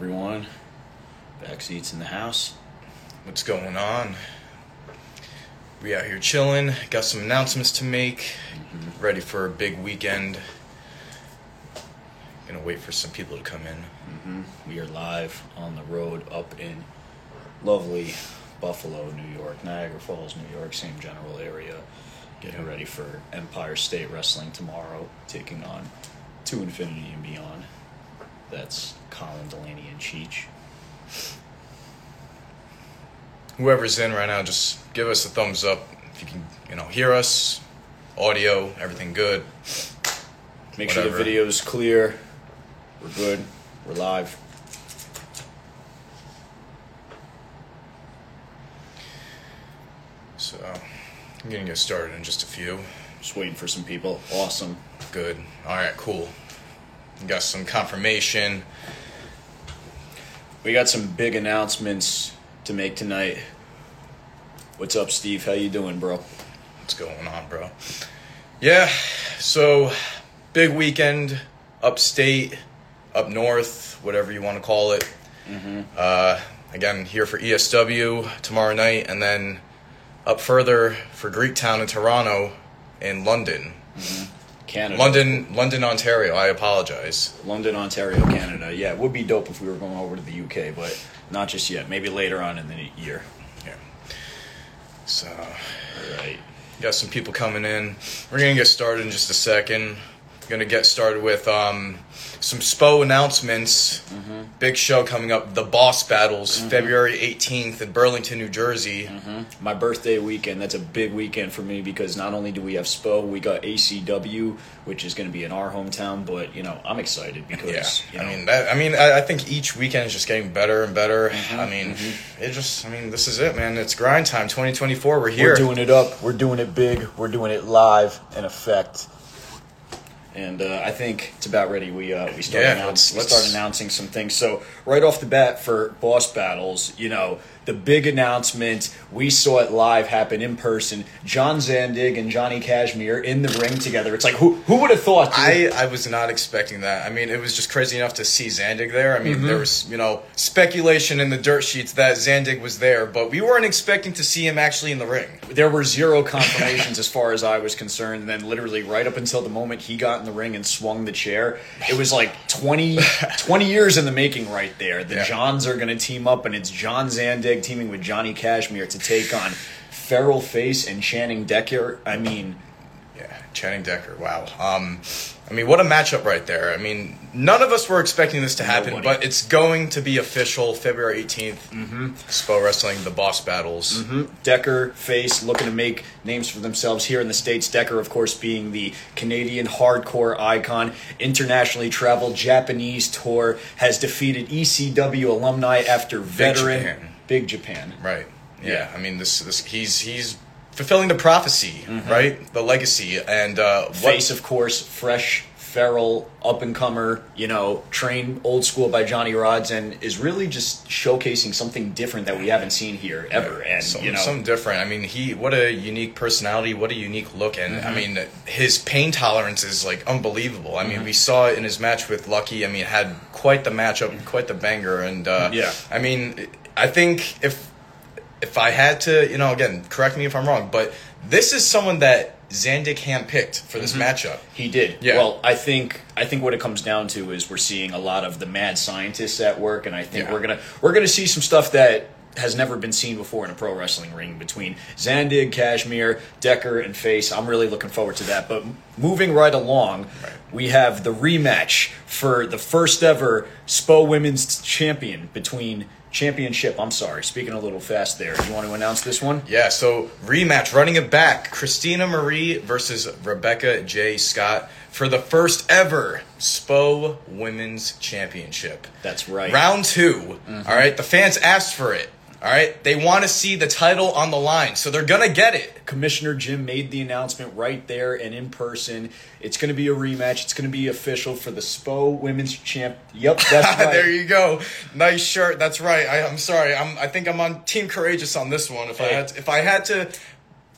everyone? Back seats in the house. What's going on? We out here chilling. Got some announcements to make. Mm-hmm. Ready for a big weekend. Gonna wait for some people to come in. Mm-hmm. We are live on the road up in lovely Buffalo, New York, Niagara Falls, New York, same general area. Getting ready for Empire State Wrestling tomorrow, taking on To Infinity and Beyond. That's Colin Delaney and Cheech. Whoever's in right now, just give us a thumbs up if you can, you know, hear us. Audio, everything good. Make sure the Whatever. video's clear. We're good. We're live. So I'm gonna get started in just a few. Just waiting for some people. Awesome. Good. All right, cool. Got some confirmation. We got some big announcements to make tonight. What's up, Steve? How you doing, bro? What's going on, bro? Yeah, so big weekend, upstate, up north, whatever you want to call it. Uh, again, here for ESW tomorrow night, and then up further for Greektown in Toronto, in London, Canada. London, London, Ontario. I apologize. London, Ontario, Canada. Yeah, it would be dope if we were going over to the UK, but not just yet. Maybe later on in the year. Yeah. So All right. Got some people coming in. We're gonna get started in just a second. Gonna get started with um, some SPO announcements. Mm-hmm. Big show coming up. The Boss Battles, mm-hmm. February 18th in Burlington, New Jersey. Mm-hmm. My birthday weekend, that's a big weekend for me because not only do we have SPO, we got ACW, which is going to be in our hometown, but, you know, I'm excited because, Yeah, you know, I mean that. I mean, I, I think each weekend is just getting better and better. I mean, it just. I mean, this is it, man. It's grind time. 2024. We're here. We're doing it up. We're doing it big. We're doing it live in effect. And uh, I think it's about ready. We uh, we start Yeah, announce, let's- let's- start announcing some things. So right off the bat for boss battles, you know, the big announcement we saw it live happen in person. John Zandig and Johnny Cashmere in the ring together. It's like who who would have thought? dude? I, I was not expecting that. I mean, it was just crazy enough to see Zandig there. I mean, Mm-hmm. there was, you know, speculation in the dirt sheets that Zandig was there, but we weren't expecting to see him actually in the ring. there were zero confirmations as far as I was concerned. And then literally right up until the moment he got in the ring and swung the chair, it was like 20, 20 years in the making right there. The Yeah. Johns are going to team up and it's John Zandig teaming with Johnny Cashmere to take on Feral Face and Channing Decker. I mean, Yeah, Channing Decker. Wow. Um, I mean, what a matchup right there. I mean, none of us were expecting this to happen, Nobody. but it's going to be official February 18th. Mm-hmm. SPO Wrestling, the Boss Battles. Decker, Face looking to make names for themselves here in the States. Decker, of course, being the Canadian hardcore icon, internationally traveled Japanese tour, has defeated ECW alumni after veteran Japan. Big Japan. Right. Yeah. Yeah. I mean, this this he's he's fulfilling the prophecy, right? The legacy and uh, what- Face, of course, fresh, feral, up and comer, you know, trained old school by Johnny Rodz, and is really just showcasing something different that we haven't seen here ever. And, Some, you know, something different. I mean, he what a unique personality, what a unique look, and Mm-hmm. I mean, his pain tolerance is like unbelievable. I Mm-hmm. mean, we saw it in his match with Lucky. I mean, had quite the matchup, quite the banger, and uh, Yeah. I mean, I think if if I had to, you know, again, correct me if I'm wrong, but this is someone that Zandig handpicked for this mm-hmm. matchup. He did. Yeah. Well, I think I think what it comes down to is we're seeing a lot of the mad scientists at work, and I think Yeah. we're gonna we're gonna see some stuff that has never been seen before in a pro wrestling ring between Zandig, Cashmere, Decker, and Face. I'm really looking forward to that. But moving right along, Right. we have the rematch for the first ever SPO Women's Champion between championship. I'm sorry, speaking a little fast there. You want to announce this one? Yeah, so rematch, running it back, Christina Marie versus Rebecca J. Scott for the first ever SPO Women's Championship. That's right. Round 2 mm-hmm. all right? The fans asked for it. All right, they want to see the title on the line, so they're gonna get it. Commissioner Jim made the announcement right there and in person. It's to be a rematch. It's to be official for the SPO Women's Champ. Yep, that's right. there you go. Nice shirt. That's right. I, I'm sorry. I'm. I think I'm on Team Courageous on this one. If I had, to, if I had to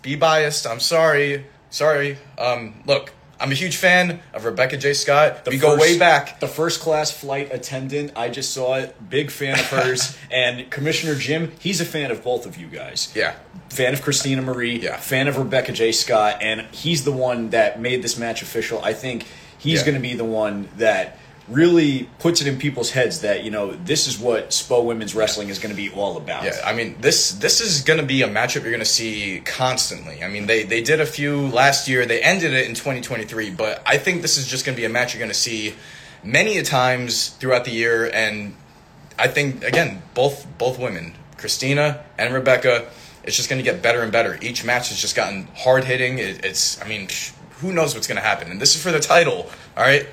be biased, I'm sorry. Sorry. Um, look, I'm a huge fan of Rebecca J. Scott. The we go way back. The first class flight attendant, I just saw it. Big fan of hers. and Commissioner Jim, he's a fan of both of you guys. Yeah. Fan of Christina Marie, Yeah. fan of Rebecca J. Scott, and he's the one that made this match official. I think he's Yeah. going to be the one that really puts it in people's heads that, you know, this is what SPO women's wrestling is going to be all about. Yeah, I mean this this is going to be a matchup you're going to see constantly. I mean they they did a few last year. They ended it in 2023, but I think this is just going to be a match you're going to see many a times throughout the year. And I think again, both both women, Christina and Rebecca, it's just going to get better and better. Each match has just gotten hard hitting. It, it's I mean, who knows what's going to happen? And this is for the title. All right,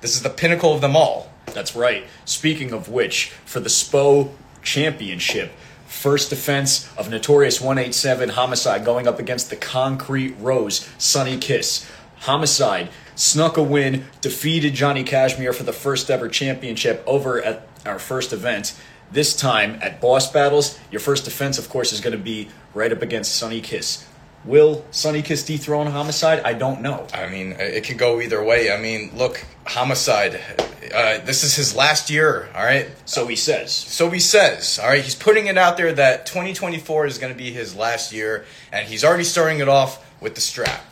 this is the pinnacle of them all. That's right. Speaking of which, for the SPO championship, first defense of Notorious 187 Homicide going up against the Concrete Rose Sunny Kiss. Homicide snuck a win, defeated Johnny Cashmere for the first ever championship over at our first event. This time at Boss Battles, your first defense, of course, is going to be right up against Sunny Kiss. Will Sunny Kiss dethrone Homicide? I don't know. I mean, it could go either way. I mean, look, homicide. Uh, this is his last year. All right. So he says. So he says, all right, he's putting it out there that 2024 is going to be his last year, and he's already starting it off with the strap.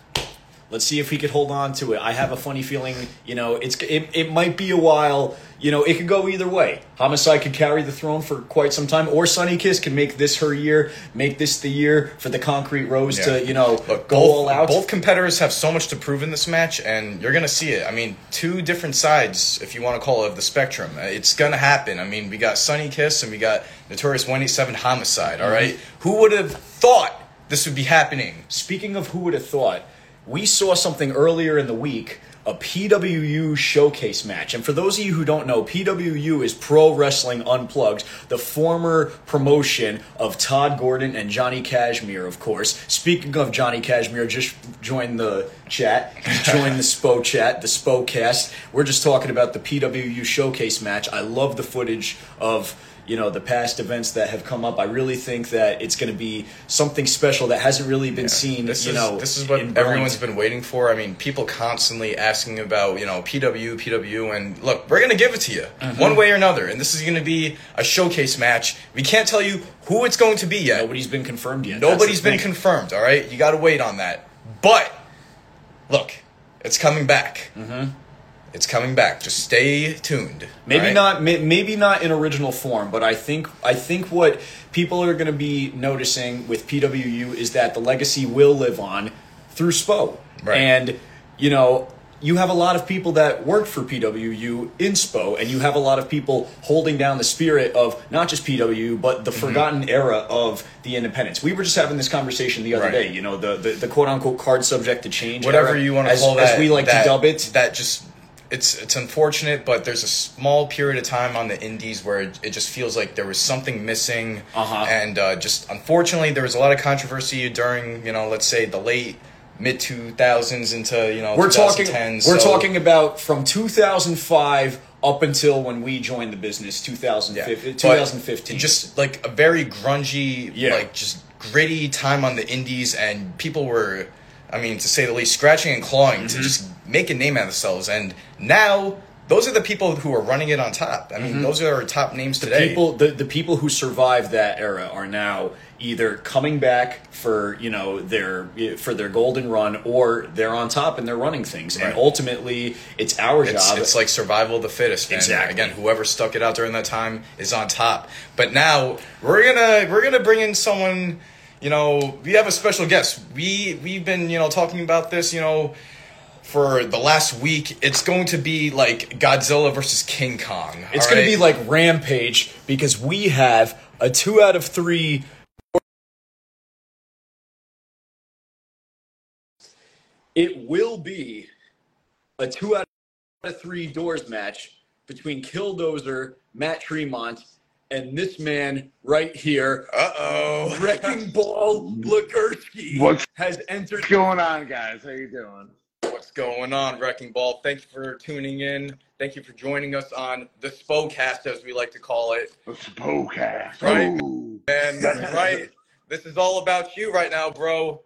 Let's see if he could hold on to it. I have a funny feeling, you know, it's it, it might be a while. You know, it could go either way. Homicide could carry the throne for quite some time, or Sunny Kiss can make this her year, make this the year for the Concrete Rose Yeah. to, you know, Look, go both, all out. Both competitors have so much to prove in this match, and you're going to see it. I mean, two different sides, if you want to call it, of the spectrum. Uh, It's going to happen. I mean, we got Sunny Kiss and we got Notorious 187 Homicide, all right? Who would have thought this would be happening? Speaking of who would have thought, we saw something earlier in the week, a PWU showcase match. And for those of you who don't know, PWU is Pro Wrestling Unplugged, the former promotion of Todd Gordon and Johnny Cashmere, of course. Speaking of Johnny Cashmere, just joined the chat. join the SPO chat, the SPO cast. We're just talking about the PWU showcase match. I love the footage of you know the past events that have come up. I really think that it's going to be something special that hasn't really been seen. This you is know, this is what everyone's been waiting for. I mean, people constantly asking about you know PW, PW, and look, we're gonna give it to you Mm-hmm. one way or another. And this is gonna be a showcase match. We can't tell you who it's going to be yet. Nobody's been confirmed yet. Nobody's been thing. confirmed. All right, you got to wait on that. But look, it's coming back. Mm-hmm. It's coming back. Just stay tuned. Maybe right? not. may- Maybe not in original form, but I think I think what people are going to be noticing with PWU is that the legacy will live on through SPO, Right. and you know. You have a lot of people that work for PWU in SPO, and you have a lot of people holding down the spirit of not just PWU, but the Mm-hmm. forgotten era of the independents. We were just having this conversation the other Right. day. You know, the, the, the quote unquote card subject to change, whatever era, you want to as, call that. as we like that, to dub it. That just it's it's unfortunate, but there's a small period of time on the indies where it, it just feels like there was something missing, Uh-huh. and uh, just unfortunately there was a lot of controversy during you know let's say the late mid two thousands into you know we're talking 2010s, we're so- talking about from 2005 up until when we joined the business yeah. 2015 But 2015 just like a very grungy Yeah. like just gritty time on the indies and people were i mean to say the least scratching and clawing Mm-hmm. to just make a name out of themselves and now those are the people who are running it on top i mean those are our top names today Mm-hmm. people the, the people who survived that era are now either coming back for you know their for their golden run or they're on top and they're running things and ultimately it's our It's, job it's like survival of the fittest. Man. Exactly. Again, whoever stuck it out during that time is on top. But now we're gonna we're gonna bring in someone. You know, we have a special guest. We we've been you know talking about this. You know, for the last week. It's going to be like Godzilla versus King Kong. it's going to be like rampage because we have a 2 out of 3 it will be a 2 out of 3 doors match between Killdozer, Matt Tremont, and this man right here, Uh oh. Wrecking Ball Legursky, What's has entered. What's going on, guys? How you doing? What's going on, Wrecking Ball? Thank you for tuning in. Thank you for joining us on the Spocast, as we like to call it. The Spocast. Right. Oh. And right. This is all about you right now, bro.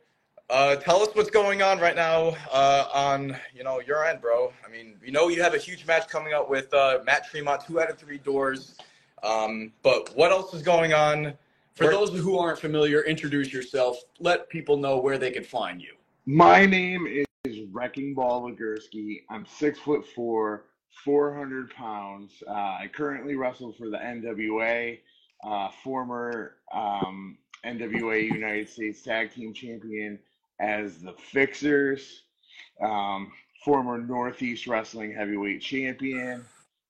Uh, tell us what's going on right now uh, on you know your end, bro. I mean, we know you have a huge match coming up with uh, Matt Tremont, two out of three doors. Um, but what else is going on? For where- those who aren't familiar, introduce yourself. Let people know where they can find you. My name is Wrecking Ball Legursky. I'm six foot four, 400 pounds. Uh, I currently wrestle for the NWA, uh, former um, NWA United States Tag Team Champion as the Fixers, um, former Northeast Wrestling Heavyweight Champion.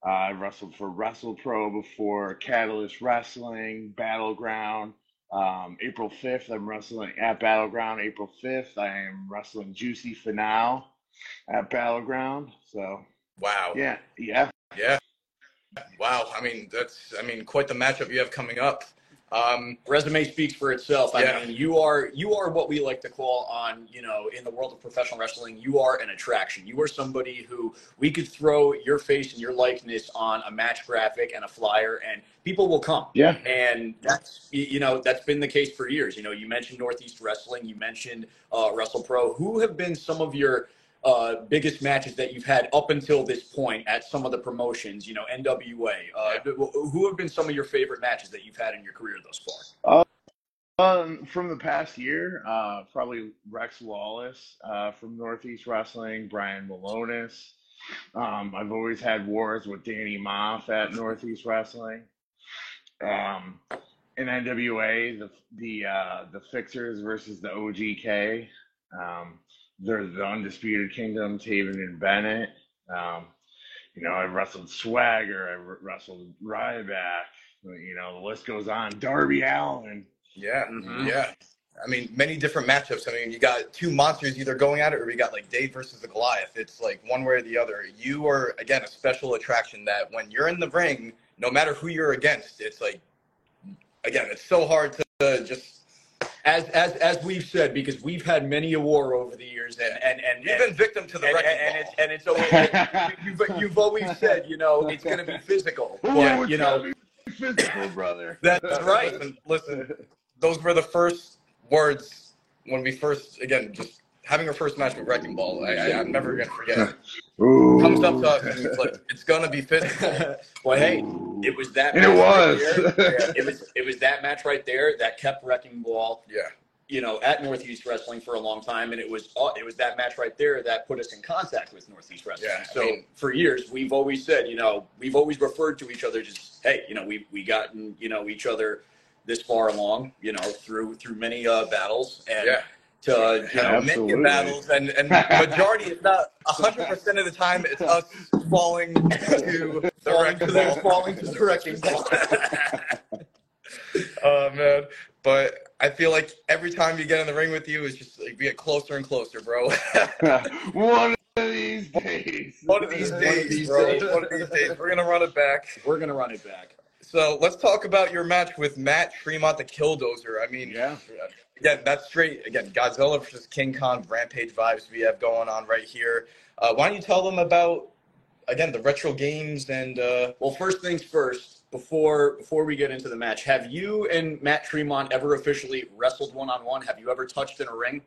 Uh, I wrestled for Wrestle Pro before Catalyst Wrestling, Battleground. Um, April 5th, I'm wrestling at Battleground. April 5th, I am wrestling Juicy Finau at Battleground. So, wow. Yeah, yeah. Yeah. Wow. I mean, that's, I mean, quite the matchup you have coming up. Um, resume speaks for itself. I yeah. mean, you are you are what we like to call on you know in the world of professional wrestling. You are an attraction. You are somebody who we could throw your face and your likeness on a match graphic and a flyer, and people will come. Yeah, and that's you know that's been the case for years. You know, you mentioned Northeast Wrestling, you mentioned uh, Wrestle Pro. Who have been some of your uh, biggest matches that you've had up until this point at some of the promotions, you know, NWA? Uh, yeah. Who have been some of your favorite matches that you've had in your career thus far? Uh, um, from the past year, uh, probably Rex Lawless uh, from Northeast Wrestling, Brian Malonis. Um, I've always had wars with Danny Maff at Northeast Wrestling. Um, in NWA, the the uh, the Fixers versus the OGK. Um, they're the undisputed kingdom, Taven and Bennett. Um, you know, I wrestled Swagger, I wrestled Ryback. You know, the list goes on. Darby Allin. Yeah, mm-hmm. yeah. I mean, many different matchups. I mean, you got two monsters either going at it, or we got like Dave versus the Goliath. It's like one way or the other. You are again a special attraction that when you're in the ring, no matter who you're against, it's like again, it's so hard to just as as as we've said, because we've had many a war over the years, and and and you've been victim to the and, and, and, it's and it's always you've, you've always said, you know, it's going to be physical. Yeah, you know, physical, brother. That's right. Listen, listen, those were the first words when we first again just having her first match with Wrecking Ball. I, I, am never gonna forget. Ooh. Comes up to us and it's like it's gonna be physical. well, hey, it was that. And it was. Right it was. It was that match right there that kept Wrecking Ball. Yeah. You know, at Northeast Wrestling for a long time, and it was uh, it was that match right there that put us in contact with Northeast Wrestling. Yeah, so I mean, for years, we've always said, you know, we've always referred to each other just, hey, you know, we we gotten you know each other this far along, you know, through through many uh, battles, and yeah to uh, you know many battles, and and majority, if not hundred percent of the time, it's us falling to the to the, falling to the wrecking ball. oh man, but I feel like every time you get in the ring with you, it's just like we get closer and closer, bro. One of these days. One of these days, bro. One of these days, we're gonna run it back. We're gonna run it back. So let's talk about your match with Matt Tremont, the Killdozer. I mean, yeah again, that's straight. Again, Godzilla versus King Kong Rampage vibes we have going on right here. Uh, why don't you tell them about again the retro games and uh, well, first things first. Before before we get into the match, have you and Matt Tremont ever officially wrestled one on one? Have you ever touched in a ring?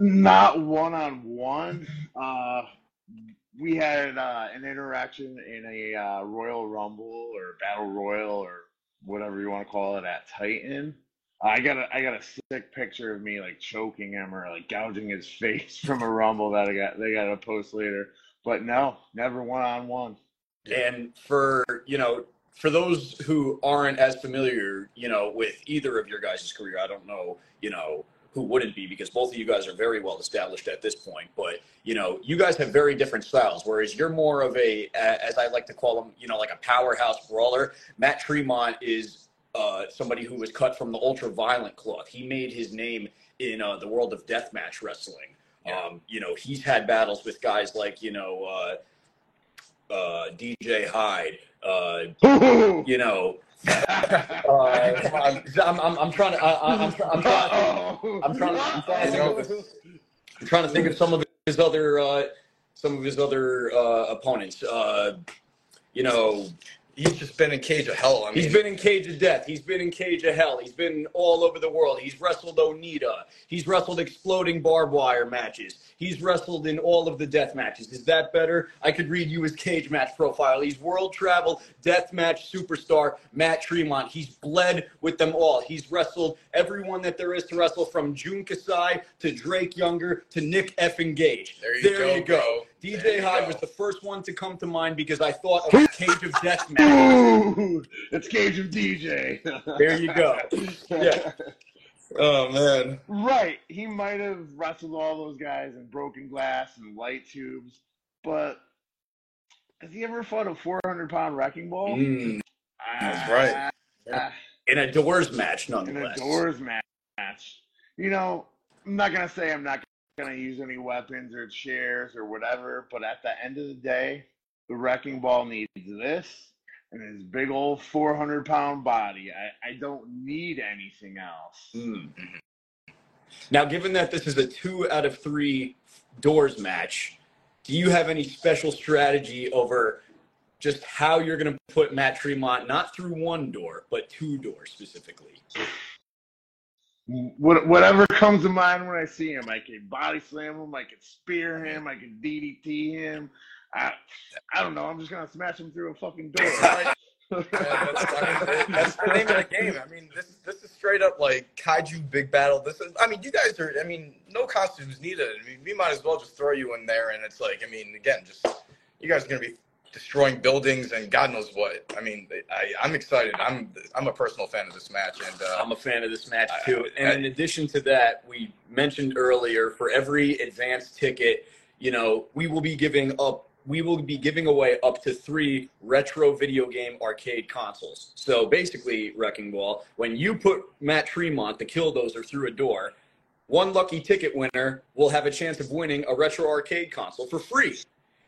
Not one on one. We had uh, an interaction in a uh, Royal Rumble or Battle Royal or whatever you want to call it at Titan. I got a I got a sick picture of me like choking him or like gouging his face from a rumble that I got they got to post later. But no, never one on one. And for you know, for those who aren't as familiar, you know, with either of your guys' career, I don't know, you know, who wouldn't be because both of you guys are very well established at this point. But you know, you guys have very different styles. Whereas you're more of a, as I like to call them, you know, like a powerhouse brawler. Matt Tremont is uh, somebody who was cut from the ultra violent cloth. He made his name in uh, the world of deathmatch wrestling. Yeah. Um, you know, he's had battles with guys like you know uh, uh DJ Hyde. Uh, you know, uh, I'm, I'm, I'm, trying to I, am I'm, I'm trying I'm trying I'm trying to think of, I'm trying to think of some of his other some of his other opponents. you know, he's just been in Cage of Hell. I mean, He's been in Cage of Death. He's been in Cage of Hell. He's been all over the world. He's wrestled Onita. He's wrestled exploding barbed wire matches. He's wrestled in all of the death matches. Is that better? I could read you his cage match profile. He's world travel death match superstar Matt Tremont. He's bled with them all. He's wrestled everyone that there is to wrestle from Jun Kasai to Drake Younger to Nick effing Gage. There you go, you go. Bro. DJ There Hyde was the first one to come to mind because I thought of Cage of Death match. Ooh, it's Cage of DJ. There you go. Yeah. oh man, Right. He might have wrestled all those guys in broken glass and light tubes, but has he ever fought a 400 pound wrecking ball? Mm, That's right. Ah, in a doors match, nonetheless. in a nonetheless. doors match. You know, I'm not going to say I'm not going to use any weapons or chairs or whatever, but at the end of the day, the wrecking ball needs this and his big old 400 pound body. I, I don't need anything else. Mm. Now, given that this is a two out of three doors match, do you have any special strategy over just how you're going to put Matt Tremont not through one door, but two doors specifically? What, whatever comes to mind when I see him, I can body slam him, I can spear him, I can DDT him. I, I don't know. I'm just gonna smash him through a fucking door. Right? Man, that's, I mean, that's the name of the game. I mean, this this is straight up like kaiju big battle. This is, I mean, you guys are. I mean, no costumes needed. I mean, we might as well just throw you in there, and it's like, I mean, again, just you guys are gonna be destroying buildings and God knows what. I mean, I, I'm excited. I'm I'm a personal fan of this match, and uh, I'm a fan of this match I- too. And in addition to that, we mentioned earlier for every advanced ticket, you know, we will be giving up. We will be giving away up to three retro video game arcade consoles. So basically, Wrecking Ball, when you put Matt Tremont, the Killdozer, through a door, one lucky ticket winner will have a chance of winning a retro arcade console for free.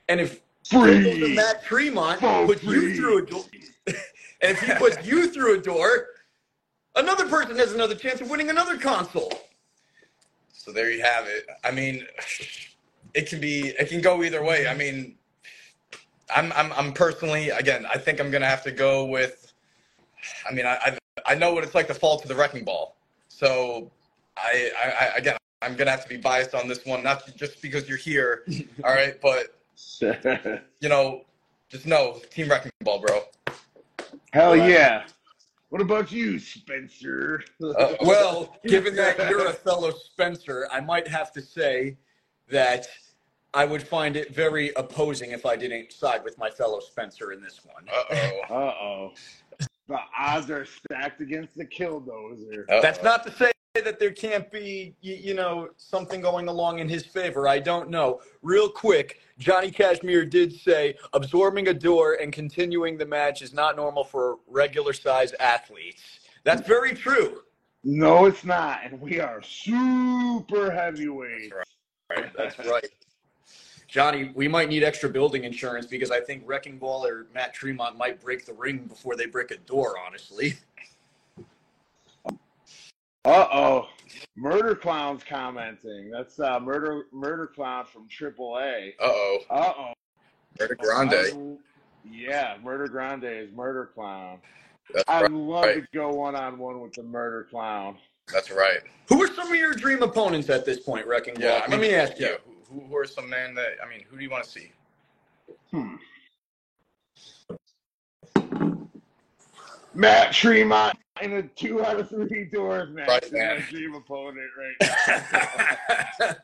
And if Free. Matt Tremont For puts you through a door, and if he puts you through a door, another person has another chance of winning another console. So there you have it. I mean, it can be it can go either way. I mean, I'm I'm I'm personally again. I think I'm gonna have to go with. I mean, I I, I know what it's like to fall to the wrecking ball. So I, I, I again I'm gonna have to be biased on this one, not just because you're here. all right, but you know, just know team wrecking ball, bro. Hell yeah. What about you, Spencer? Uh, Well, given that you're a fellow Spencer, I might have to say that I would find it very opposing if I didn't side with my fellow Spencer in this one. Uh oh. Uh oh. The odds are stacked against the Killdozer. That's not to say that there can't be, you, you know, something going along in his favor. I don't know. Real quick, Johnny Cashmere did say absorbing a door and continuing the match is not normal for regular size athletes. That's very true. No, it's not. And we are super heavyweights. Right. That's right. Johnny, we might need extra building insurance because I think Wrecking Ball or Matt Tremont might break the ring before they break a door, honestly. Uh oh. Murder Clown's commenting. That's uh, Murder Murder Clown from AAA. Uh oh. Uh oh. Murder Grande. Yeah, Murder Grande is Murder Clown. That's I'd right. love to go one on one with the Murder Clown. That's right. Who are some of your dream opponents at this point, Wrecking Ball? Yeah, I mean, Let me ask you. Yeah, who, who are some men that I mean? Who do you want to see? Hmm. Matt Tremont in a two out of three doors match Right, man. dream opponent right now.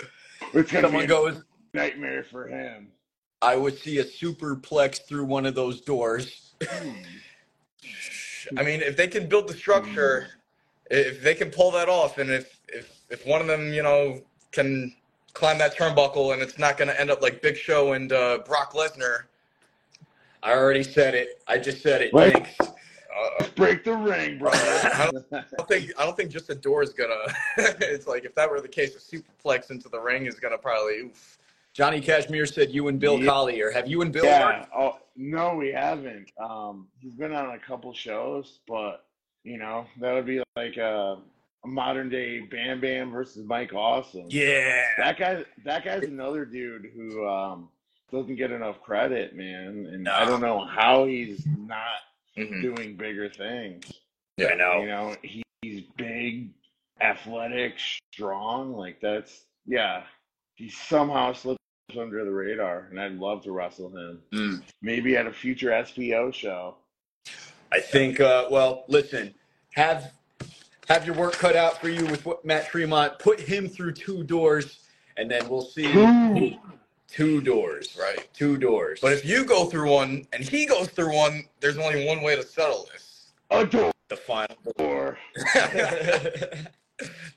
it's gonna Someone be goes, nightmare for him. I would see a superplex through one of those doors. I mean, if they can build the structure, if they can pull that off, and if if if one of them, you know, can climb that turnbuckle, and it's not going to end up like Big Show and uh, Brock Lesnar. I already said it. I just said it. Thanks. Uh, Break the ring, brother. I don't think I don't think just a door is gonna. it's like if that were the case, a superplex into the ring is gonna probably. Oof. Johnny Cashmere said you and Bill Yeah. Collier. Have you and Bill yeah. Oh no, we haven't. Um, he's been on a couple shows, but you know that would be like a, a modern day Bam Bam versus Mike Awesome. Yeah. That guy, that guy's another dude who um, doesn't get enough credit, man. And No. I don't know how he's not Mhm. doing bigger things. Yeah, I know. You know, he, he's big, athletic, strong. Like that's yeah. He somehow slips under the radar, and I'd love to wrestle him. Mm. Maybe at a future SPO show. I think. Uh, well, listen, have have your work cut out for you with what Matt Tremont. Put him through two doors, and then we'll see. Two. Two doors, Right. Two doors. But if you go through one and he goes through one, there's only one way to settle this. A door. the final. Door.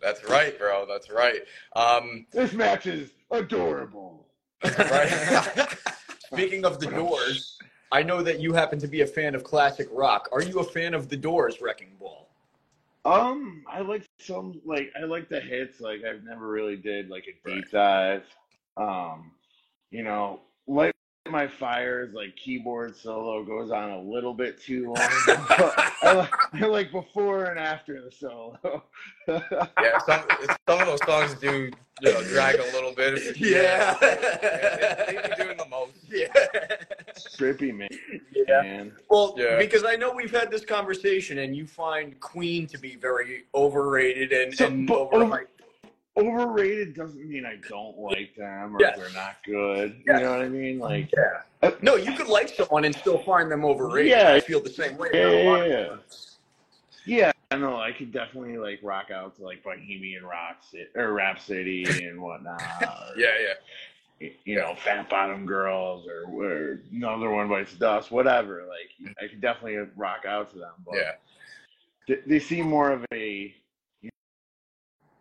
That's right, bro. That's right. Um, This match is adorable. right. Speaking of the Doors, I know that you happen to be a fan of classic rock. Are you a fan of the Doors Wrecking Ball? Um, I like some like I like the hits. Like I've never really did like a deep dive. Um, you know, light my fires like keyboard solo goes on a little bit too long. I, like, I like before and after the solo. yeah, some some of those songs do you know drag a little bit. Yeah. they, they be doing the most. Yeah. Trippy man. Yeah. man. Well, Yeah. because I know we've had this conversation, and you find Queen to be very overrated and, So, and but overhyped. Overrated doesn't mean I don't like them or Yes. they're not good. Yes. You know what I mean? Like Yeah. Uh, no, you could like someone and still find them overrated. Yeah. I feel the same way. Yeah, about a lot of yeah, yeah. Yeah, I know. I could definitely like rock out to like Bohemian Rhapsody or Rhapsody and whatnot. or, Yeah, yeah. You know, Fat Bottom Girls or, or another one bites dust, whatever. Like I could definitely rock out to them. But Yeah. they, they seem more of a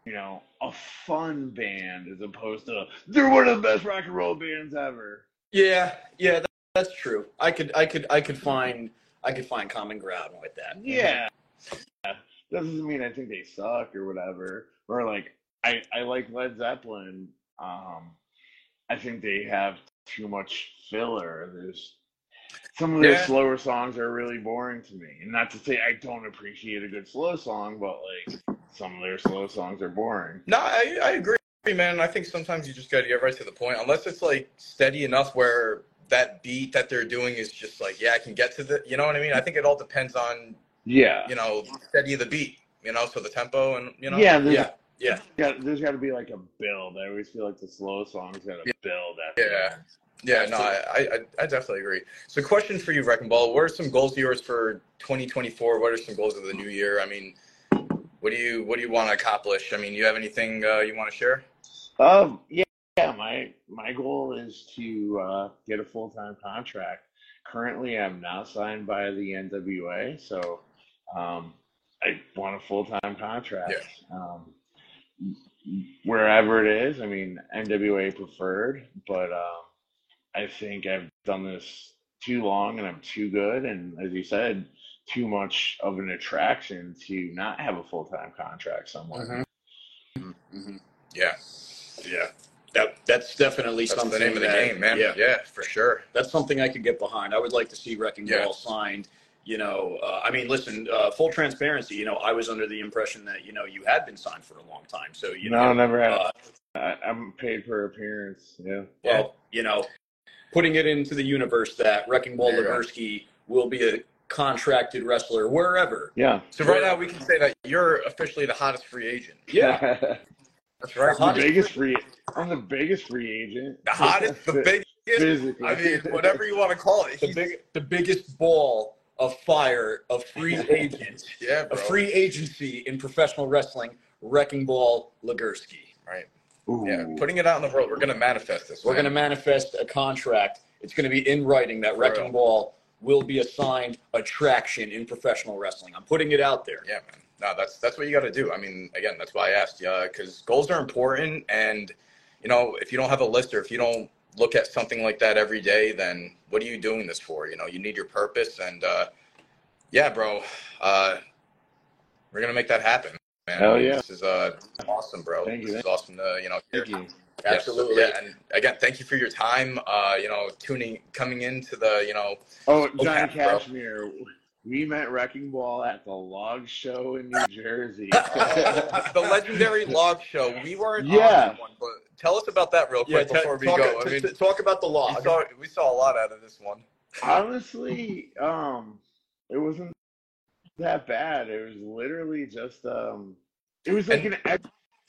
you know a fun band as opposed to they're one of the best rock and roll bands ever. Yeah, yeah, that, that's true. I could, I could, I could find, I could find common ground with that. Yeah. Doesn't mean I think they suck or whatever. Or like I, I like Led Zeppelin. Um I think they have too much filler. There's some of their Yeah. slower songs are really boring to me. And not to say I don't appreciate a good slow song, but like some of their slow songs are boring. No, I, I agree, man. I think sometimes you just got to get right to the point. Unless it's like steady enough where that beat that they're doing is just like, yeah, I can get to the, you know what I mean? I think it all depends on, Yeah. you know, steady the beat, you know, so the tempo and, you know. yeah, there's, Yeah, yeah. yeah, there's got to be like a build. I always feel like the slow songs got to build after Yeah. that. Yeah, no, I, I, I definitely agree. So, question for you, Wrecking Ball. What are some goals of yours for 2024? What are some goals of the new year? I mean, what do you what do you want to accomplish? I mean, you have anything uh, you want to share? Um, yeah, yeah. My my goal is to uh, get a full time contract. Currently, I'm not signed by the NWA, so um, I want a full time contract. Um, wherever it is, I mean NWA preferred, but um, I think I've done this too long and I'm too good, and as you said, too much of an attraction to not have a full time contract somewhere. Mhm. Yeah, Yeah, that that's definitely that's something. the name of the that- game, man. Yeah, Yeah, for sure. that's something I could get behind. I would like to see Wrecking Yeah. Ball signed. You know, uh, I mean, listen, uh, full transparency. You know, I was under the impression that you know you had been signed for a long time. So you no, know, never had. uh, I, I'm paid per appearance. Yeah. well, you know, putting it into the universe that Wrecking Ball There you will be a contracted wrestler wherever. Yeah. So right now we can say that you're officially the hottest free agent. Yeah, That's right. I'm the biggest free. I'm the biggest free agent. The hottest, the biggest. Physically. I mean, whatever you want to call it. the big, the biggest ball of fire of free agents, Yeah, bro. a free agency in professional wrestling. Wrecking Ball Legursky. Right. Ooh. Yeah. Putting it out in the world, we're gonna manifest this. We're man. going to manifest a contract. It's going to be in writing that Wrecking. Ball will be assigned attraction in professional wrestling. I'm putting it out there. Yeah, man. No, that's that's what you got to do. I mean, again, that's why I asked you because goals are important, and you know, if you don't have a list or if you don't look at something like that every day, then what are you doing this for? You know, you need your purpose, and uh, yeah, bro, uh, we're gonna make that happen. Man. Hell yeah. This is uh, awesome, bro. Thank you, This is awesome to you know. hear. Thank you. Yes, Absolutely. Yeah, and again, thank you for your time. Uh, you know, tuning, coming into the, you know, Oh, John Johnny Cat, bro. Cashmere. We met Wrecking Ball at the Log Show in New Jersey. the legendary log show. We weren't on Yeah. that one, but tell us about that real quick ta- before we talk, go. I t- mean, t- talk about the we log. saw we saw a lot out of this one. Honestly, um, it wasn't that bad. It was literally just um, it was like And- an ex-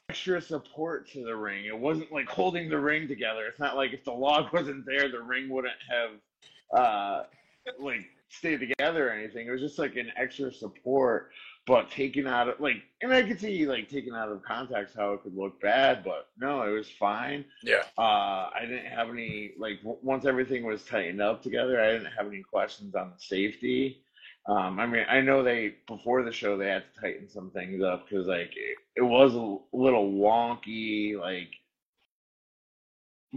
extra support to the ring. It wasn't like holding the ring together. It's not like if the log wasn't there, the ring wouldn't have uh, like stayed together or anything. It was just like an extra support, but taken out of like, and I could see like taken out of context how it could look bad, but no, it was fine. Yeah. Uh, I didn't have any like w- once everything was tightened up together. I didn't have any questions on the safety. Um, I mean, I know they before the show they had to tighten some things up because like it, it was a little wonky like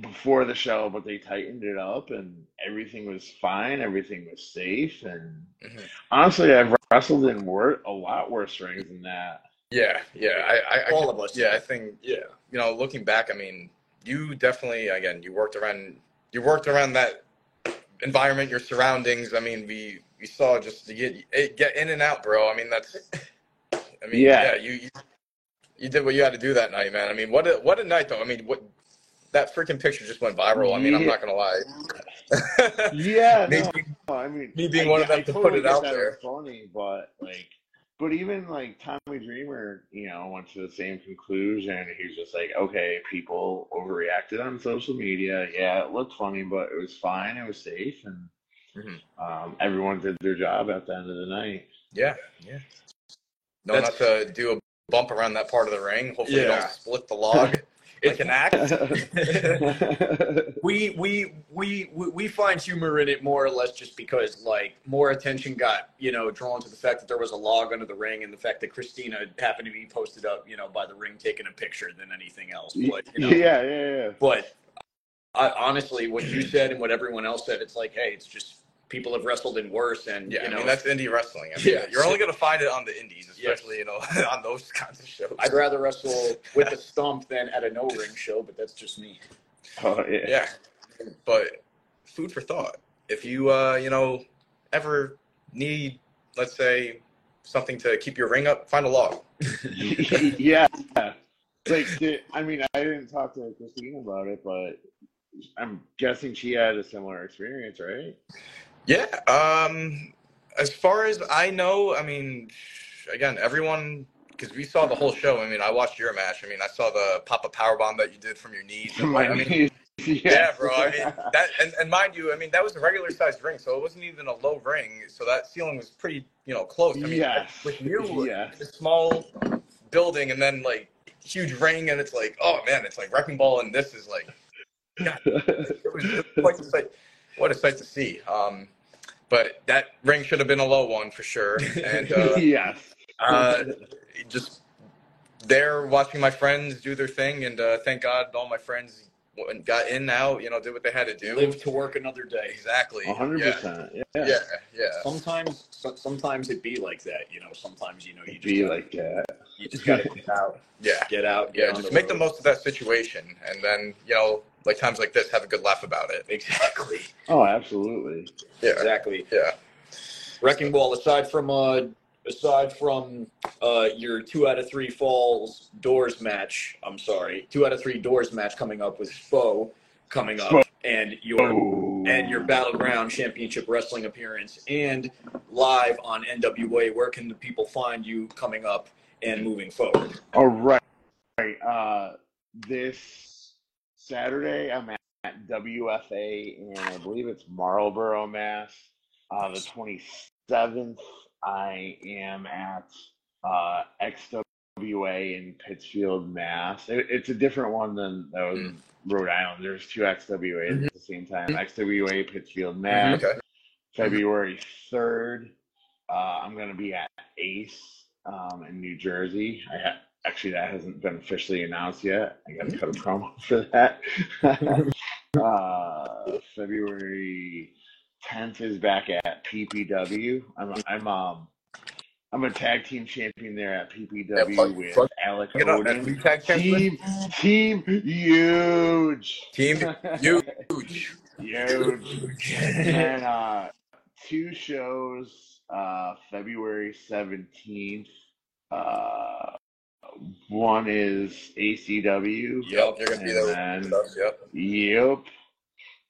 before the show, but they tightened it up and everything was fine. Everything was safe, and Mhm. honestly, I've wrestled in wor- a lot worse rings than that. Yeah, yeah. I, I, I All could- of us. Yeah, I think Yeah. you know, looking back, I mean, you definitely again, you worked around, you worked around that environment, your surroundings. I mean, we we saw just to get it, get in and out, bro. I mean, that's. I mean, yeah, Yeah. you, you you did what you had to do that night, man. I mean, what a what a night though. I mean, what that freaking picture just went viral. I mean, I'm not gonna lie. Yeah, Me no, being- I mean, me being I one of them I to put it out there. funny, but like, but even like Tommy Dreamer, you know, went to the same conclusion. He was just like, okay, people overreacted on social media. Yeah, it looked funny, but it was fine. It was safe, and Mhm. um, everyone did their job at the end of the night. Yeah, yeah. No, That's- not to do a bump around that part of the ring. Hopefully, you Yeah. don't split the log like an act. we, we we we we find humor in it more or less just because like more attention got you know drawn to the fact that there was a log under the ring and the fact that Christina happened to be posted up you know by the ring taking a picture than anything else. But you know, yeah, yeah, yeah. but I, honestly, what you said and what everyone else said, it's like, hey, it's just people have wrestled in worse, and Yeah, you know, I mean that's indie wrestling. I mean, Yeah. you're only gonna find it on the indies, Yes. especially you know on those kinds of shows. I'd rather wrestle with a stump than at a no ring show, but that's just me. Oh, yeah. yeah, but food for thought. If you uh you know ever need, let's say, something to keep your ring up, find a log. yeah. Like, did, I mean, I didn't talk to Christine about it, but I'm guessing she had a similar experience, right? Yeah. Um, as far as I know, I mean, again, everyone, because we saw the whole show. I mean, I watched your match. I mean, I saw the pop up power bomb that you did from your knees. And, like, I mean, yeah, bro. I mean, that, and, and mind you, I mean, that was a regular sized ring, so it wasn't even a low ring. So that ceiling was pretty, you know, close. I mean, Yes. with you, Yeah. a small building and then like huge ring, and it's like, oh man, it's like wrecking ball, and this is like, it was quite a sight. What a sight to see. Um, but that ring should have been a low one for sure. And uh, yes. uh, just there watching my friends do their thing, and uh, thank God all my friends got in now. You know, did what they had to do. Live to work another day. Exactly. One hundred percent. Yeah. Yeah. Yeah. Sometimes, so, sometimes it be like that. You know, sometimes you know you It'd just be gotta, like that. you just gotta get out, Yeah. get out, get Yeah. on Just make the most of that situation, and then you know, like times like this, have a good laugh about it. Exactly, Oh, absolutely. Yeah. exactly. Yeah. Wrecking Ball. Aside from uh, aside from uh, your two out of three falls doors match, I'm sorry, two out of three doors match coming up with Spo coming up, Spo. and your Oh. and your battleground championship wrestling appearance, and live on NWA. Where can the people find you coming up and moving forward? All right. Right. Uh, this Saturday, I'm at, at WFA, and I believe it's Marlboro, Mass. Uh, the 27th, I am at uh, XWA in Pittsfield, Mass. It, it's a different one than that was in Rhode Island. There's two XWAs at the same time. XWA Pittsfield, Mass. Okay. February 3rd, uh, I'm going to be at Ace um, in New Jersey. I ha- actually, that hasn't been officially announced yet. I got to cut a promo for that. uh, February 10th is back at PPW. I'm, I'm, um, I'm a tag team champion there at PPW plug- with plug- Alec Get. Odin. Tag. Team, team huge. Team huge. huge. And uh, two shows. Uh, February seventeenth. Uh, one is ACW. Yep, you're gonna be there. Then- Yep. Yep.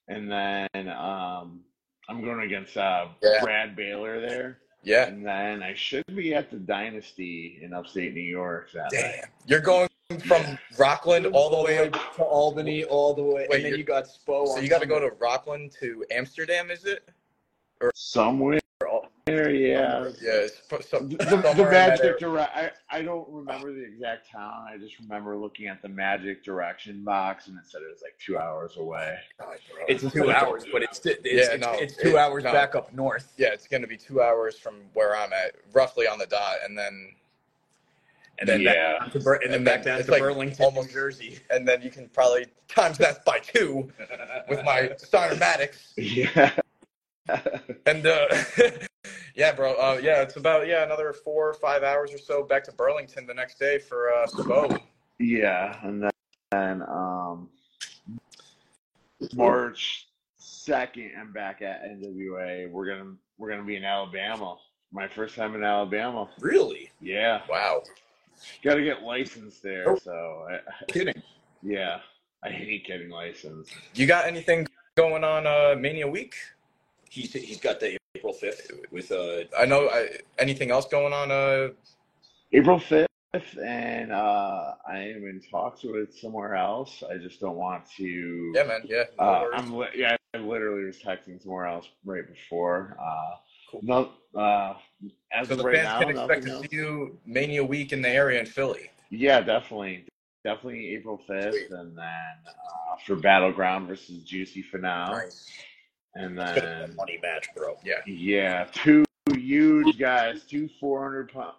And then um, I'm going against uh, Yeah. Brad Baylor there. Yeah. And then I should be at the Dynasty in upstate New York that night. Damn. You're going from Rockland all the way up. to Albany, all the way, Wait, and then you're- got Spo. So on you got to go to Rockland to Amsterdam, is it? Or somewhere, yeah. Yeah. It's some, The, the magic area. direct. I, I don't remember the exact town. I just remember looking at the magic direction box and it said it was like two hours away. It's two hours, but it's it's, Yeah, it's, no, it's two it- hours no. back up north. Yeah, it's going to be two hours from where I'm at, roughly on the dot, and then And then Yeah. back to Bur- and then And back then down to like Burlington, almost- New Jersey. and then you can probably times that by two with my Steiner Maddox. Yeah. And uh, yeah, bro. Uh, yeah, it's about yeah another four or five hours or so back to Burlington the next day for uh, Spo. Yeah, and then, um, March second, I'm back at NWA. We're gonna we're gonna be in Alabama. My first time in Alabama. Really? Yeah, Wow. got to get licensed there. Oh. So I, Kidding? yeah, I hate getting licensed. You got anything going on uh, Mania week? He's he's got the April fifth with uh I know. I, anything else going on? Uh, April fifth, and uh, I am in talks with somewhere else. I just don't want to. yeah, man. Yeah. no Uh. I'm li- yeah, I literally was texting somewhere else right before. Uh, Cool. no, uh, as so of the right fans now, can expect to else. see you Mania week in the area in Philly. Yeah, definitely, definitely April fifth, Sweet. and then uh, for Battleground versus Juicy Finau, Nice. And it's gonna be a then money match, bro. Yeah. yeah, two huge guys, two 400 pound,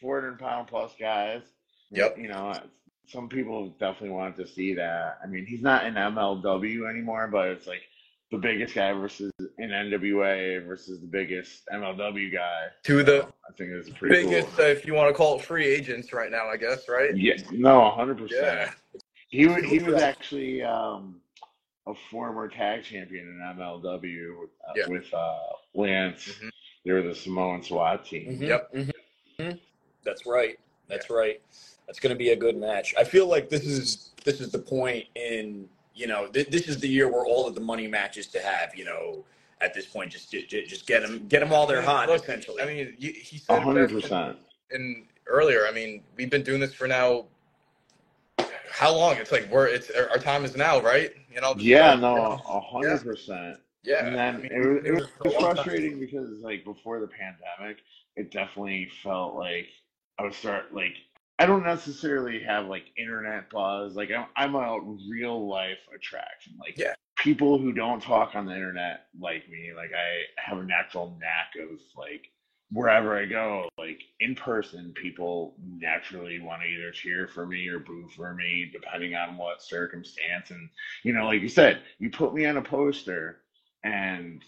400 pound plus guys. Yep. You know, some people definitely wanted to see that. I mean, he's not in MLW anymore, but it's like the biggest guy versus in NWA versus the biggest MLW guy. To the I think it's pretty biggest, cool. uh, if you want to call it, free agents right now. I guess, right? Yeah, no, hundred percent. Yeah. He he was actually um, a former tag champion in MLW with, uh, Yeah. with uh, Lance. Mhm. They were the Samoan SWAT team. Yep. Mhm. That's right. That's right. That's going to be a good match. I feel like this is this is the point in you know th- this is the year where all of the money matches to have. You know, at this point, just just, just get them get them while they're hot. Look, essentially, I mean, you, he said 100 percent. in earlier. I mean, we've been doing this for now. How long? It's like we're it's our time is now, right? You know. Yeah, like, no, a hundred percent. Yeah. And I then mean, it was, it was for a long time. frustrating because like before the pandemic, it definitely felt like I would start like I don't necessarily have like internet buzz. Like I'm I'm a real life attraction. Like Yeah. people who don't talk on the internet like me. Like I have a natural knack of like wherever I go, like in person, people naturally want to either cheer for me or boo for me, depending on what circumstance. And you know, like you said, you put me on a poster, and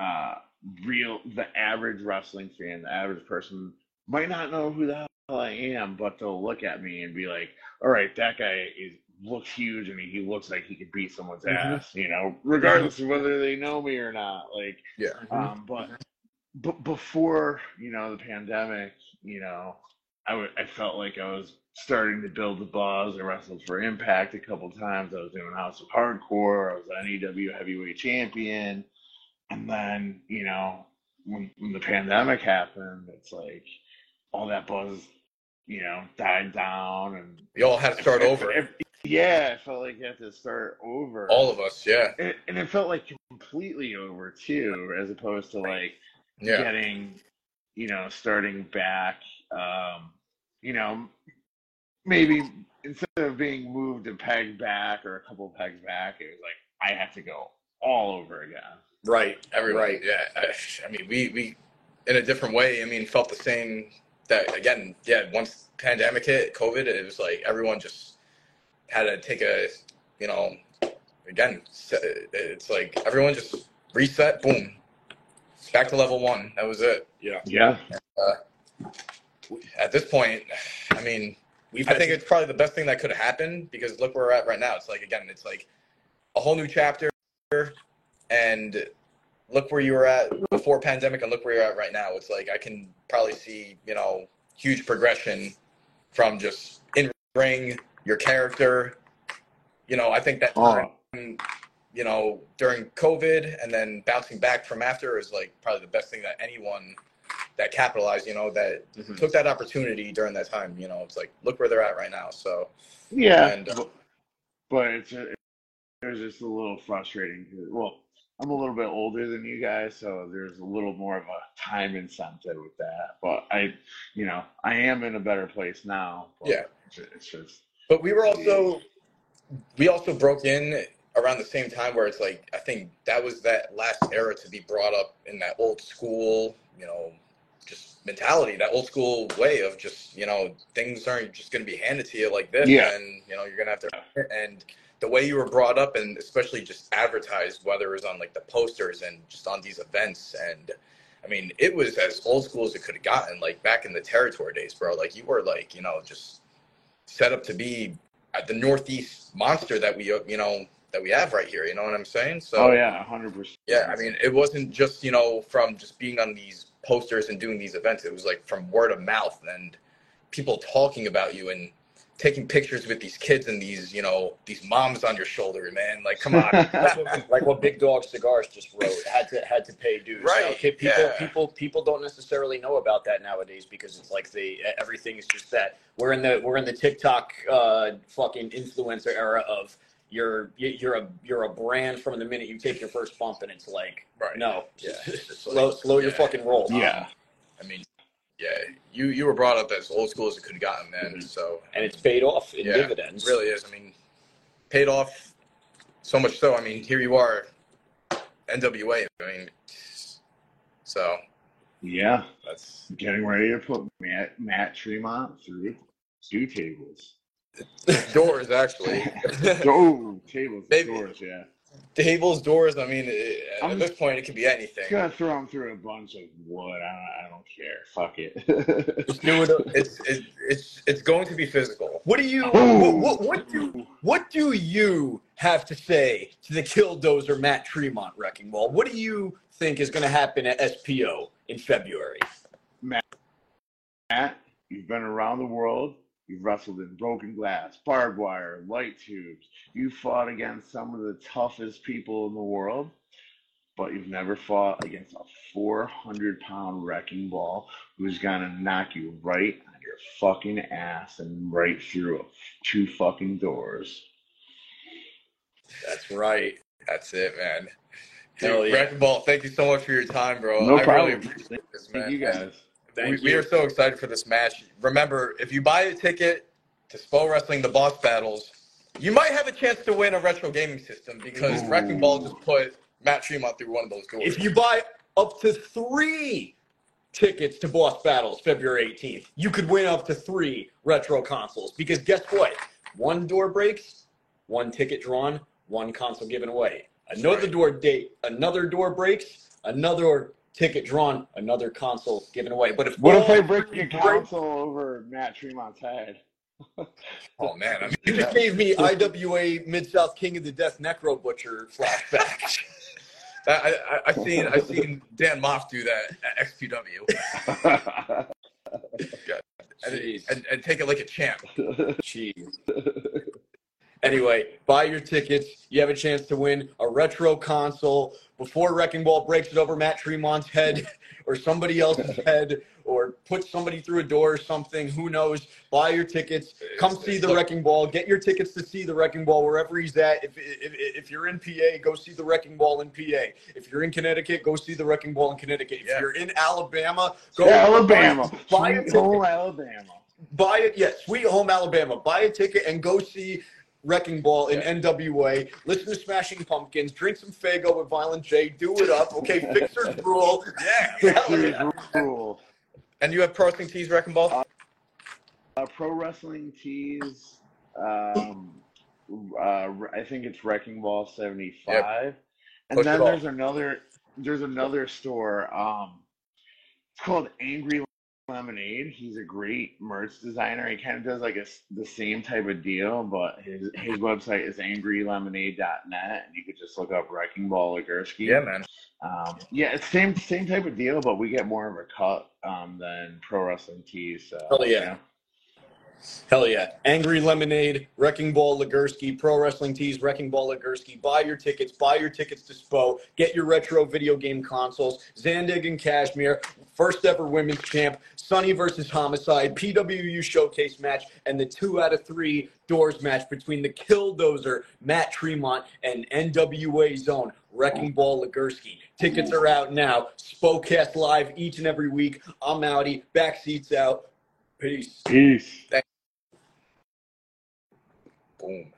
uh, real the average wrestling fan, the average person might not know who the hell I am, but they'll look at me and be like, "All right, that guy is." Looks huge and he looks like he could beat someone's Mhm. ass, you know, regardless of whether they know me or not. Like, Yeah. um, but but before you know the pandemic, you know, I w- I felt like I was starting to build the buzz. I wrestled for Impact a couple times. I was doing House of Hardcore. I was an AEW Heavyweight Champion, and then you know when when the pandemic happened, it's like all that buzz, you know, died down, and you all had to start over. yeah, I felt like you had to start over. All of us. Yeah. and, and it felt like completely over too, as opposed to like Yeah. getting, you know, starting back, um, you know, maybe instead of being moved a peg back or a couple pegs back, it was like I have to go all over again. right, Everyone. right. Yeah. I, I mean, we we in a different way. I mean, felt the same. That again, yeah. Once pandemic hit, COVID, it was like everyone just had to take a, you know, again, it's like everyone just reset, boom, back to level one. That was it. Yeah, Yeah, uh, At this point, I mean, we've I had think it's probably the best thing that could have happened because look where we're at right now. It's like again, it's like a whole new chapter, and look where you were at before pandemic and look where you're at right now. It's like I can probably see, you know, huge progression from just in ring, your character. You know, I think that oh. time, Oh, you know, during COVID and then bouncing back from after is like probably the best thing that anyone that capitalized, you know, that Mhm. took that opportunity during that time. You know, it's like look where they're at right now. So yeah, And, uh, but, but it's a, it was just a little frustrating. Well, I'm a little bit older than you guys, so there's a little more of a time incentive with that. But I, you know, I am in a better place now. But Yeah. it's, it's just But we were also we also broke in around the same time where it's like I think that was that last era to be brought up in that old school, you know, just mentality, that old school way of just, you know, things aren't just gonna be handed to you like this Yeah. and you know, you're gonna have to and the way you were brought up and especially just advertised, whether it was on like the posters and just on these events and I mean, it was as old school as it could have gotten, like back in the territory days, bro. Like you were like, you know, just set up to be the Northeast monster that we, you know, that we have right here. You know what I'm saying? So, oh yeah, hundred percent. yeah. I mean, it wasn't just you know from just being on these posters and doing these events. It was like from word of mouth and people talking about you and taking pictures with these kids and these, you know, these moms on your shoulder, man. Like, come on. That's what, like what Big Dog Cigars just wrote had to had to pay dues. Right, Okay, people yeah. people people don't necessarily know about that nowadays because it's like they everything is just that we're in the we're in the TikTok uh, fucking influencer era of you're you're a you're a brand from the minute you take your first bump and it's like Right. no Yeah. slow slow your fucking roll. Yeah. I mean, yeah, you you were brought up as old school as it could have gotten, man. Mhm. So and it's paid off in Yeah, dividends. It really is. I mean, paid off so much so. I mean, here you are, NWA. I mean, so Yeah. that's Getting ready to put Matt, Matt Tremont through two tables. Doors actually. oh, tables, Maybe. doors, yeah. Tables, doors. I mean, eh, at I'm- this point, it could be anything. Just gonna throw them through a bunch of wood. I don't, I don't care. Fuck it. Just do it. It's it's it's it's going to be physical. What do you what, what, what do what do you have to say to the Killdozer Matt Tremont wrecking ball? What do you think is going to happen at SPO in February? Matt, Matt, you've been around the world. You've wrestled in broken glass, barbed wire, light tubes. You fought against some of the toughest people in the world, but you've never fought against a 400 pound wrecking ball who's gonna knock you right on your fucking ass and right through two fucking doors. That's right. That's it, man. Hell Dude, yeah. Wrecking Ball, thank you so much for your time, bro. No I problem. really appreciate this, man. Thank you guys. Thank we, we are so excited for this match. Remember, if you buy a ticket to Spo Wrestling, the boss battles, you might have a chance to win a retro gaming system because Ooh. Wrecking Ball just put Matt Tremont through one of those doors. If you buy up to three tickets to Boss Battles February 18th, you could win up to three retro consoles. Because guess what? One door breaks, one ticket drawn, one console given away. Another right. door date, another door breaks, another ticket drawn, another console given away. But if What if all they break three your break- console over Matt Tremont's head? oh man, I mean, You just gave me IWA Mid South King of the Death Necro Butcher flashback. I, I, I've seen I've seen Dan Maff do that at XPW and, and, and take it like a champ. Jeez. Anyway, buy your tickets. You have a chance to win a retro console before Wrecking Ball breaks it over Matt Tremont's head or somebody else's head or put somebody through a door or something. Who knows? Buy your tickets. Come see the Wrecking Ball. Get your tickets to see the Wrecking Ball wherever he's at. If, if, if you're in PA, go see the Wrecking Ball in PA. If you're in Connecticut, go see the Wrecking Ball in Connecticut. If Yeah. you're in Alabama, go Alabama. Buy a Sweet ticket Alabama. buy it. Yes, Yeah, Sweet Home Alabama. Buy a ticket and go see Wrecking Ball in Yeah. NWA. Listen to Smashing Pumpkins. Drink some Faygo with Violent J. Do it up. Okay, Fixers rule. Yeah. Fixers rule. And you have Pro Wrestling Tees Wrecking Ball? Uh, pro wrestling tees. Um, uh, I think it's Wrecking Ball seventy five, and Push then there's another. There's another store. Um, it's called Angry Lemonade. He's a great merch designer. He kind of does like a, the same type of deal, but his his website is angrylemonade.net, and you could just look up Wrecking Ball Legursky. Yeah, man. Um, yeah, same same type of deal, but we get more of a cut um, than pro wrestling tees. So, Hell yeah. you know. Hell yeah. Angry Lemonade, Wrecking Ball Legursky, Pro Wrestling Tees, Wrecking Ball Legursky. Buy your tickets. Buy your tickets to SPO. Get your retro video game consoles. Zandig and Cashmere, first ever women's champ. Sunny versus Homicide, PWU showcase match, and the two out of three doors match between the Killdozer, Matt Tremont, and NWA Zone, Wrecking Ball Legursky. Tickets are out now. Spocast live each and every week. I'm outie. Back seats out. Peace. Peace. Boom.